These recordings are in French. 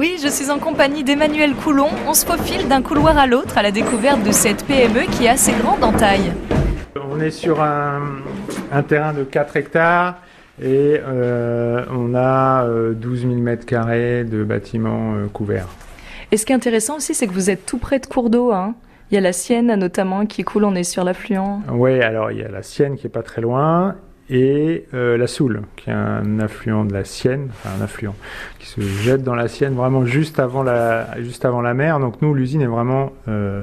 Oui, je suis en compagnie d'Emmanuel Coulon. On se faufile d'un couloir à l'autre à la découverte de cette PME qui est assez grande en taille. On est sur un, un terrain de 4 hectares et euh, on a euh, 12 000 mètres carrés de bâtiments euh, couverts. Et ce qui est intéressant aussi, c'est que vous êêtre tout près de cours d'eau. Hein. Il y a la Sienne notamment qui coule, on est sur l'affluent. Oui, alors il y a la Sienne qui est pas très loin et euh, la Soule, qui est un affluent de la Sienne, enfin un affluent, qui se jette dans la Sienne vraiment juste avant la, juste avant la mer. Donc nous, l'usine est vraiment euh,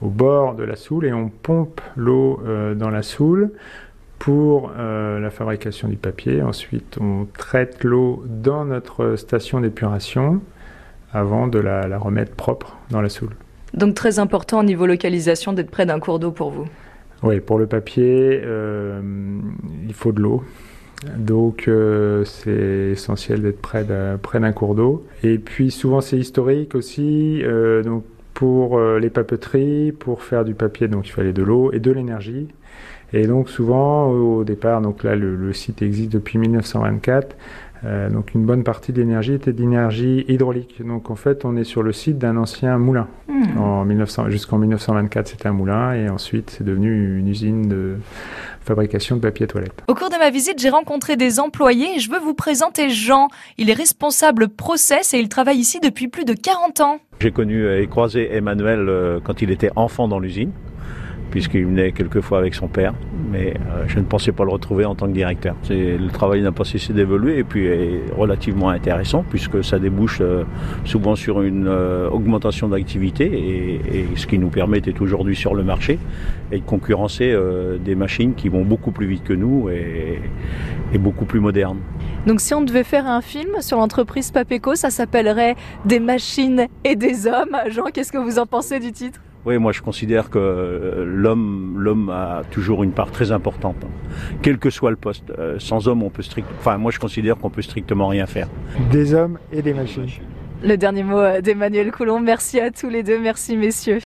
au bord de la Soule et on pompe l'eau euh, dans la Soule pour la fabrication du papier. Ensuite, on traite l'eau dans notre station d'épuration avant de la, la remettre propre dans la Soule. Donc très important au niveau localisation d'être près d'un cours d'eau pour vous. Oui, pour le papier, euh, il faut de l'eau. Donc euh, c'est essentiel d'être près d'un, cours d'eau. Et puis souvent c'est historique aussi. euh, donc pour les papeteries, pour faire du papier, donc il fallait de l'eau et de l'énergie. Et donc souvent au départ, donc là le site existe depuis 1924. Euh, donc une bonne partie de l'énergie était d'énergie hydraulique. Donc en fait on est sur le site d'un ancien moulin. Hmm. En 1900, jusqu'en 1924, c'était un moulin et ensuite c'est devenu une usine de fabrication de papier toilette. Au cours de ma visite, j'ai rencontré des employés et je veux vous présenter Jean. Il est responsable process et il travaille ici depuis plus de 40 ans. J'ai connu et croisé Emmanuel euh, quand il était enfant dans l'usine, puisqu'il venait quelquefois avec son père, mais euh, je ne pensais pas le retrouver en tant que directeur. Le travail n'a pas cessé d'évoluer et puis est relativement intéressant, puisque ça débouche euh, souvent sur une euh, augmentation d'activité, et, ce qui nous permet d'être aujourd'hui sur le marché et de concurrencer des machines qui vont beaucoup plus vite que nous et, et beaucoup plus modernes. Donc si on devait faire un film sur l'entreprise Papeco, ça s'appellerait Des machines et des hommes. Jean, qu'est-ce que vous en pensez du titre? Oui, moi je considère que euh, l'homme, l'homme a toujours une part très importante, quel que soit le poste. Euh, sans homme, on peut strict, enfin moi je considère qu'on peut strictement rien faire. Des hommes et des machines. Le dernier mot d'Emmanuel Coulon. Merci à tous les deux. Merci messieurs.